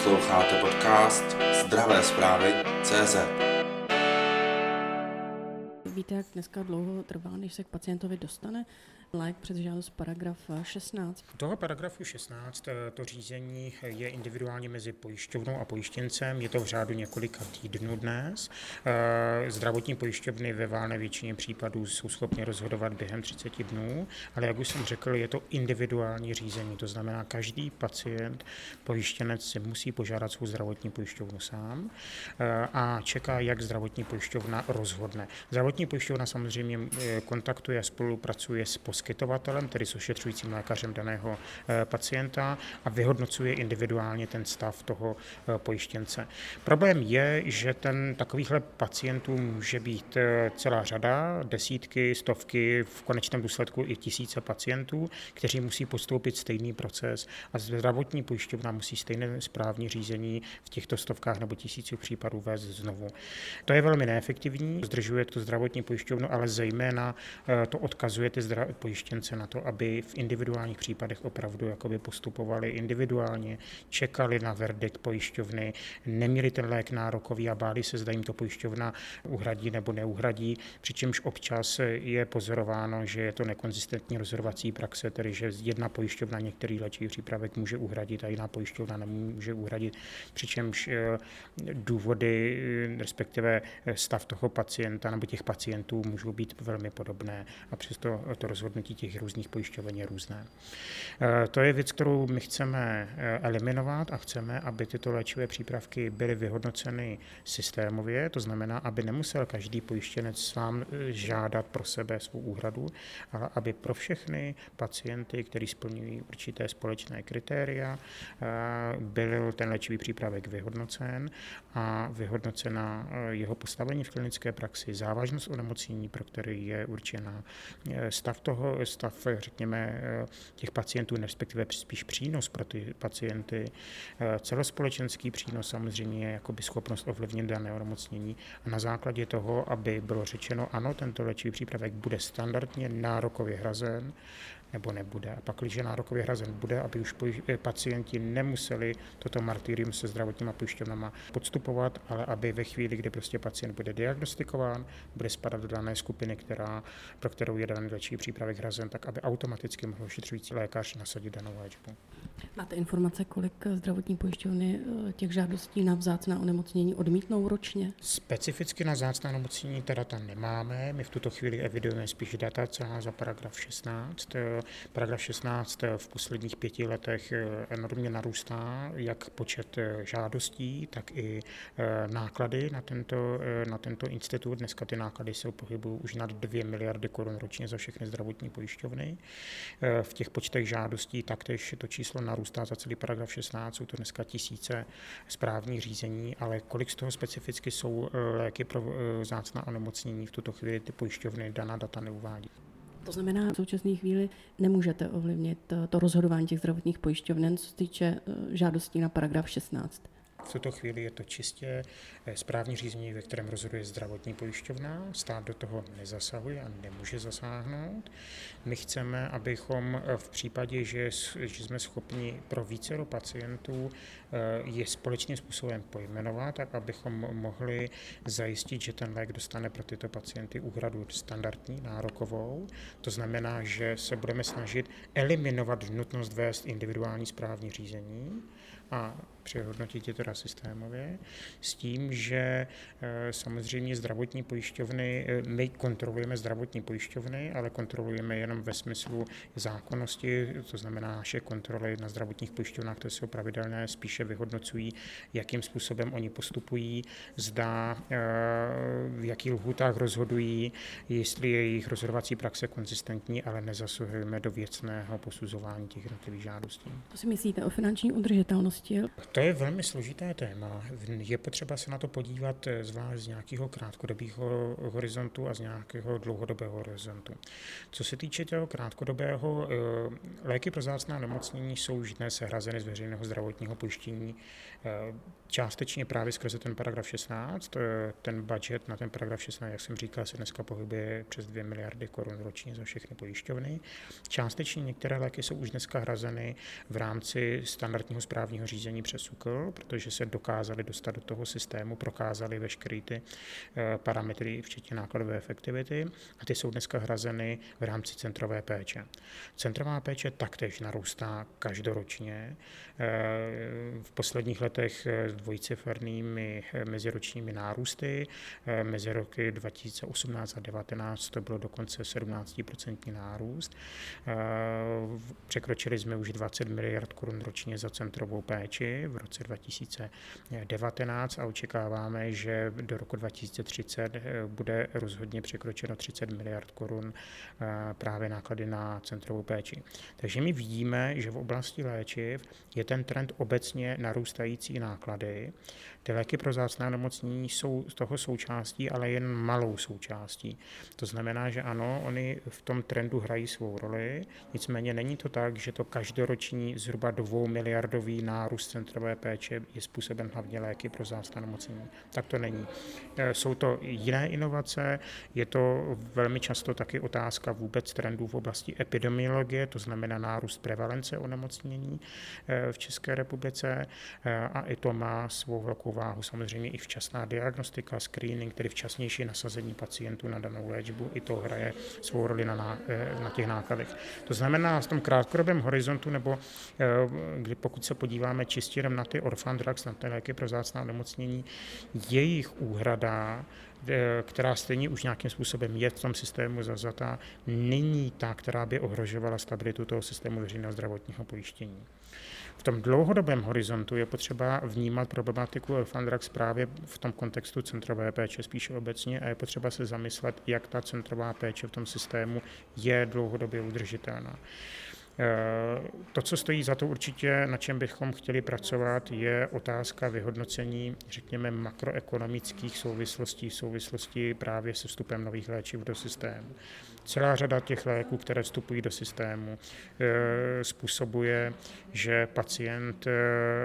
Posloucháte podcast Zdravé zprávy CZ. Víte, jak dneska dlouho trvá, než se k pacientovi dostane lék před žádost paragraf 16? U toho paragrafu 16 eh, to řízení je individuálně mezi pojišťovnou a pojištěncem. Je to v řádu několika týdnů dnes. Eh, zdravotní pojišťovny ve válné většině případů jsou schopny rozhodovat během 30 dnů, ale jak už jsem řekl, je to individuální řízení. To znamená, každý pacient, pojištěnec si musí požádat svou zdravotní pojišťovnu sám eh, a čeká, jak zdravotní pojišťovna rozhodne. Zdravotní pojišťovna samozřejmě kontaktuje a spolupracuje s poskytovatelem, tedy s ošetřujícím lékařem daného eh, pacienta a vyhodnocuje individuálně ten stav toho eh, pojištěnce. Problém je, že ten takovýchhle pacientů může být eh, celá řada, desítky, stovky, v konečném důsledku i tisíce pacientů, kteří musí postoupit stejný proces a zdravotní pojišťovna musí stejné správní řízení v těchto stovkách nebo tisících případů vést znovu. To je velmi neefektivní, zdržuje to zdravotní pojišťovnu, ale zejména to odkazuje ty pojištěnce na to, aby v individuálních případech opravdu jakoby postupovali individuálně, čekali na verdikt pojišťovny, neměli ten lék nárokový a báli se, zda jim to pojišťovna uhradí nebo neuhradí, přičemž občas je pozorováno, že je to nekonzistentní rozhodovací praxe, tedy že jedna pojišťovna některý léčivý přípravek může uhradit a jiná pojišťovna nemůže uhradit, přičemž eh, důvody, eh, respektive stav toho pacienta nebo těch pacientů můžou být velmi podobné a přesto to rozhodnutí rozhodnutí těch různých pojišťoven je různé. Eh, to je věc, kterou my chceme eh, eliminovat a chceme, aby tyto léčivé přípravky byly vyhodnoceny systémově, to znamená, aby nemusel každý pojištěnec sám eh, žádat pro sebe svou úhradu, ale aby pro všechny pacienty, kteří splňují určité společné kritéria, byl ten léčivý přípravek vyhodnocen a vyhodnocena jeho postavení v klinické praxi, závažnost onemocnění, pro který je určena, stav toho stav, řekněme, těch pacientů, respektive spíš přínos pro ty pacienty, celospolečenský přínos samozřejmě je jakoby schopnost ovlivnit dané onemocnění. A na základě toho, aby bylo řečeno, ano, tento léčivý přípravek bude standardně nárokově hrazen, nebo nebude. A pak, když nárokově hrazen bude, aby už eh, pacienti nemuseli toto martyrium se zdravotníma pojišťovnama podstupovat, ale aby ve chvíli, kdy prostě pacient bude diagnostikován, bude spadat do dané skupiny, která, pro kterou je daný léčivý přípravek hrazen, tak aby automaticky mohl ošetřující lékař nasadit danou léčbu. Máte informace, kolik zdravotní pojišťovny eh, těch žádostí na vzácná onemocnění odmítnou ročně? Specificky na vzácná onemocnění teda tam nemáme. My v tuto chvíli evidujeme spíš data celá za paragraf 16. Paragraf 16 v posledních pěti letech eh, enormně narůstá, jak počet eh, žádostí, tak i náklady na tento, na tento institut. Dneska ty náklady jsou pohybují už nad 2 miliardy korun ročně za všechny zdravotní pojišťovny. V těch počtech žádostí taktéž to číslo narůstá za celý paragraf 16, jsou to dneska tisíce správních řízení, ale kolik z toho specificky jsou eh, léky pro eh, zácná onemocnění, v tuto chvíli ty pojišťovny daná data neuvádí. To znamená, v současné chvíli nemůžete ovlivnit eh, to rozhodování těch zdravotních pojišťoven, co se týče žádostí na paragraf 16. V tuto chvíli je to čistě eh, správní řízení, ve kterém rozhoduje zdravotní pojišťovna. Stát do toho nezasahuje a nemůže zasáhnout. My chceme, abychom eh, v případě, že, že jsme schopni pro více pacientů eh, je společným způsobem pojmenovat, tak abychom mohli zajistit, že ten lék dostane pro tyto pacienty úhradu standardní, nárokovou. To znamená, že se budeme snažit eliminovat nutnost vést individuální správní řízení a přehodnotit je teda systémově, s tím, že eh, samozřejmě zdravotní pojišťovny, eh, my kontrolujeme zdravotní pojišťovny, ale kontrolujeme jenom ve smyslu zákonnosti, to znamená naše kontroly na zdravotních pojišťovnách, které jsou pravidelné, spíše vyhodnocují, jakým způsobem oni postupují, zda eh, v jakých lhutách rozhodují, jestli je jejich rozhodovací praxe konzistentní, ale nezasahujeme do věcného posuzování těch jednotlivých žádostí. Co si myslíte o finanční udržitelnosti? To je velmi důležité téma. Je potřeba se na to podívat zvlášť z nějakého krátkodobého horizontu a z nějakého dlouhodobého horizontu. Co se týče toho krátkodobého, léky pro zácná nemocnění jsou už dnes hrazeny z veřejného zdravotního pojištění částečně právě skrze ten paragraf 16. Ten budget na ten paragraf 16, jak jsem říkal, se dneska pohybuje přes 2 miliardy korun ročně za všechny pojišťovny. Částečně některé léky jsou už dneska hrazeny v rámci standardního správního řízení přes SUKL, protože se dokázali dostat do toho systému, prokázali veškeré ty eh, parametry, včetně nákladové efektivity, a ty jsou dneska hrazeny v rámci centrové péče. Centrová péče taktéž narůstá každoročně. Eh, v posledních letech s dvojcifernými eh, meziročními nárůsty. Mezi roky 2018 a 2019 to bylo dokonce 17% nárůst. Překročili jsme už 20 miliard korun ročně za centrovou péči v roce 2019 a očekáváme, že do roku 2030 eh, bude rozhodně překročeno 30 miliard korun eh, právě náklady na centrovou péči. Takže my vidíme, že v oblasti léčiv je ten trend obecně narůstající náklady. Ty léky pro zácná nemocnění jsou z toho součástí, ale jen malou součástí. To znamená, že ano, oni v tom trendu hrají svou roli, nicméně není to tak, že to každoroční zhruba dvou miliardový nárůst centrové péče je způsoben hlavně léky pro zácná nemocnění. Tak to není. E, jsou to jiné inovace, je to velmi často taky otázka vůbec trendů v oblasti epidemiologie, to znamená nárůst prevalence onemocnění e, v České republice e, a i to má svou velkou váhu. Samozřejmě i včasná diagnostika, screening, tedy včasnější nasazení pacientů na danou léčbu, i to hraje svou roli na, na, na těch nákladech. To znamená, v tom krátkodobém horizontu, nebo kdy pokud se podíváme čistě na ty orphan drugs, na ty léky pro zácná nemocnění, jejich úhrada která stejně už nějakým způsobem je v tom systému zazatá, není ta, která by ohrožovala stabilitu toho systému veřejného zdravotního pojištění. V tom dlouhodobém horizontu je potřeba vnímat problematiku drugs právě v tom kontextu centrové péče spíše obecně a je potřeba se zamyslet, jak ta centrová péče v tom systému je dlouhodobě udržitelná. Eh, to, co stojí za to určitě, na čem bychom chtěli pracovat, je otázka vyhodnocení, řekněme, makroekonomických souvislostí, souvislostí právě se vstupem nových léčiv do systému. Celá řada těch léků, které vstupují do systému, eh, způsobuje, že pacient, eh,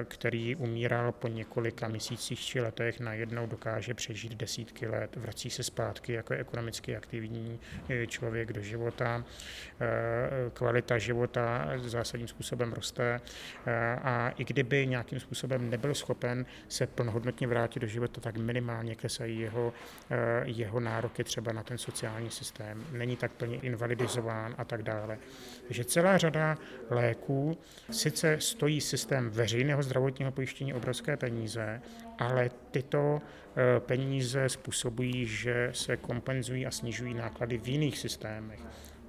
který umíral po několika měsících či letech, najednou dokáže přežít desítky let, vrací se zpátky jako ekonomicky aktivní člověk do života. Kvalita života zásadním způsobem roste a i kdyby nějakým způsobem nebyl schopen se plnohodnotně vrátit do života, tak minimálně klesají jeho, jeho nároky třeba na ten sociální systém. Není tak plně invalidizován a tak dále. Takže celá řada léků sice stojí systém veřejného zdravotního pojištění obrovské peníze, ale tyto peníze způsobují, že se kompenzují a snižují náklady v jiných systémech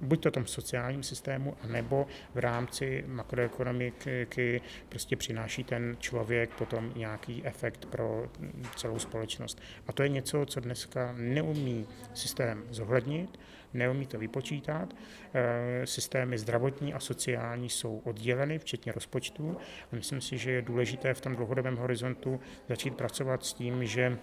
buď to tom sociálním systému, anebo v rámci makroekonomiky prostě přináší ten člověk potom nějaký efekt pro celou společnost. A to je něco, co dneska neumí systém zohlednit, neumí to vypočítat. Eh, systémy zdravotní a sociální jsou odděleny, včetně rozpočtu. A myslím si, že je důležité v tom dlouhodobém horizontu začít pracovat s tím, že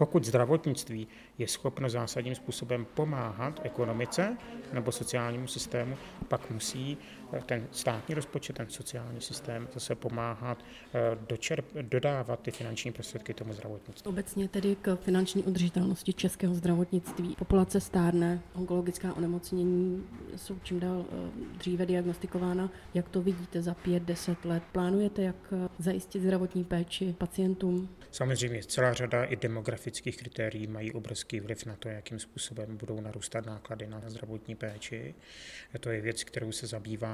pokud zdravotnictví je schopno zásadním způsobem pomáhat ekonomice nebo sociálnímu systému, pak musí ten státní rozpočet, ten sociální systém zase pomáhat eh, dočerp, dodávat ty finanční prostředky tomu zdravotnictví. Obecně tedy k finanční udržitelnosti českého zdravotnictví. Populace stárne, onkologická onemocnění jsou čím dál eh, dříve diagnostikována. Jak to vidíte za pět, deset let? Plánujete, jak zajistit zdravotní péči pacientům? Samozřejmě celá řada i demografických kritérií mají obrovský vliv na to, jakým způsobem budou narůstat náklady na zdravotní péči. To je věc, kterou se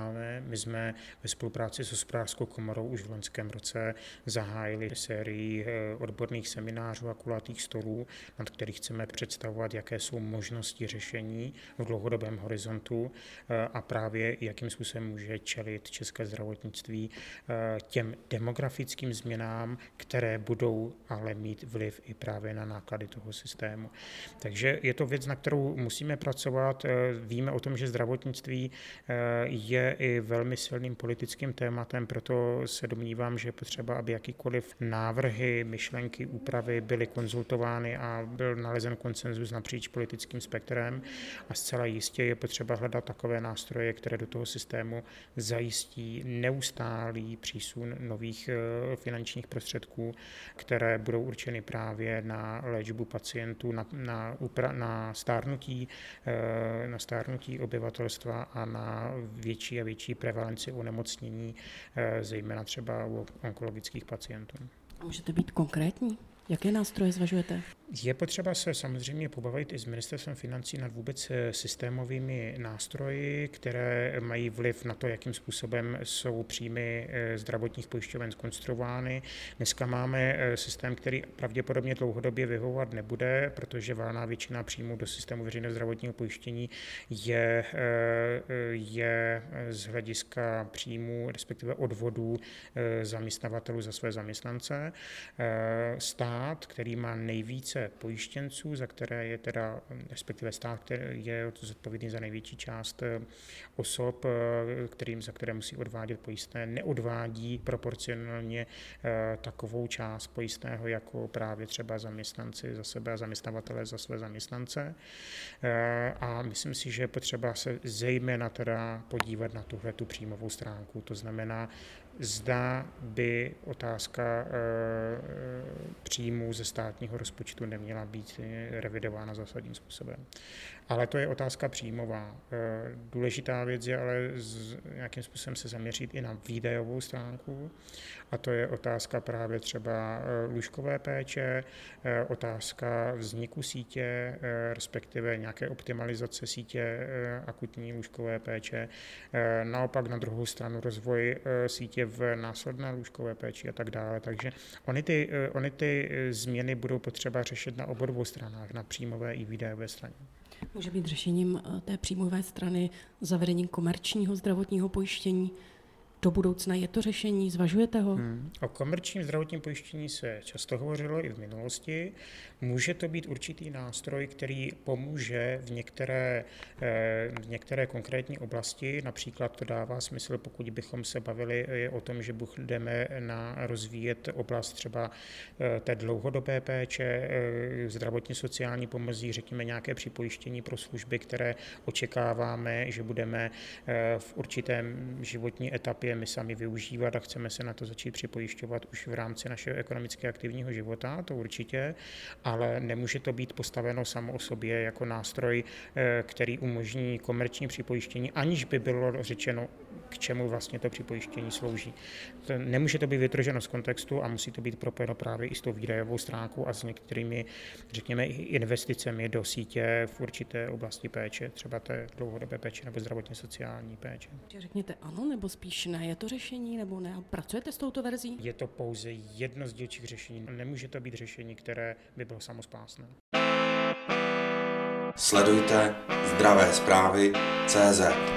zabýváme. My jsme ve spolupráci s hospodářskou komorou už v loňském roce zahájili sérii eh, odborných seminářů a kulatých stolů, nad kterých chceme představovat, jaké jsou možnosti řešení v dlouhodobém horizontu eh, a právě jakým způsobem může čelit české zdravotnictví eh, těm demografickým změnám, které budou ale mít vliv i právě na náklady toho systému. Takže je to věc, na kterou musíme pracovat. Víme o tom, že zdravotnictví je i velmi silným politickým tématem, proto se domnívám, že je potřeba, aby jakýkoliv návrhy, myšlenky, úpravy byly konzultovány a byl nalezen konsenzus napříč politickým spektrem. A zcela jistě je potřeba hledat takové nástroje, které do toho systému zajistí neustálý přísun nových eh, finančních prostředků, které budou určeny právě na léčbu pacientů, na, na, na stárnutí, eh, na stárnutí obyvatelstva a na větší větší prevalenci onemocnění, eh, zejména třeba u onkologických pacientů. Můžete být konkrétní? Jaké nástroje zvažujete? Je potřeba se samozřejmě pobavit i s ministerstvem financí nad vůbec eh, systémovými nástroji, které mají vliv na to, jakým způsobem jsou příjmy eh, zdravotních pojišťoven zkonstruovány. Dneska máme eh, systém, který pravděpodobně dlouhodobě vyhovovat nebude, protože valná většina příjmů do systému veřejného zdravotního pojištění je, je z hlediska příjmů, respektive odvodů zaměstnavatelů za své zaměstnance. Stát, který má nejvíce více pojištěnců, za které je teda, respektive stát, který je zodpovědný za největší část eh, osob, eh, kterým, za které musí odvádět pojistné, neodvádí proporcionálně eh, takovou část pojistného, jako právě třeba zaměstnanci za sebe a zaměstnavatele za své zaměstnance. A myslím si, že je potřeba se zejména teda podívat na tuhle tu příjmovou stránku. To znamená, zda by otázka příjmů ze státního rozpočtu neměla být revidována zásadním způsobem. Ale to je otázka příjmová. Eh, důležitá věc je ale s nějakým způsobem se zaměřit i na výdajovou stránku a to je otázka právě třeba eh, lůžkové péče, eh, otázka vzniku sítě, respektive nějaké optimalizace sítě akutní lůžkové péče, naopak na druhou stranu rozvoj sítě v následné lůžkové péči a tak dále. Takže ony ty, ony ty změny budou potřeba řešit na obou stranách, na příjmové i výdajové straně. Může být řešením eh, té příjmové strany zavedení komerčního zdravotního pojištění do budoucna je to řešení? Zvažujete ho? Hmm. O komerčním zdravotním pojištění se často hovořilo i v minulosti. Může to být určitý nástroj, který pomůže v některé, eh, v některé konkrétní oblasti. Například to dává smysl, pokud bychom se bavili o tom, že budeme na rozvíjet oblast třeba eh, té dlouhodobé péče, eh, zdravotně sociální pomocí, řekněme nějaké připojištění pro služby, které očekáváme, že budeme v určitém životní etapě my sami využívat a chceme se na to začít připojišťovat už v rámci našeho ekonomicky aktivního života, to určitě, ale nemůže to být postaveno samo o sobě jako nástroj, eh, který umožní komerční připojištění, aniž by bylo řečeno, k čemu vlastně to připojištění slouží. Nemůže to být vytrženo z kontextu a musí to být propojeno právě i s tou výdajovou stránkou a s některými, řekněme, investicemi do sítě v určité oblasti péče, třeba té dlouhodobé péče nebo zdravotně sociální péče. Řekněte ano nebo spíš ne, je to řešení nebo ne? Pracujete s touto verzí? Je to pouze jedno z dílčích řešení. Nemůže to být řešení, které by bylo samospásné. Sledujte zdravé zprávy CZ.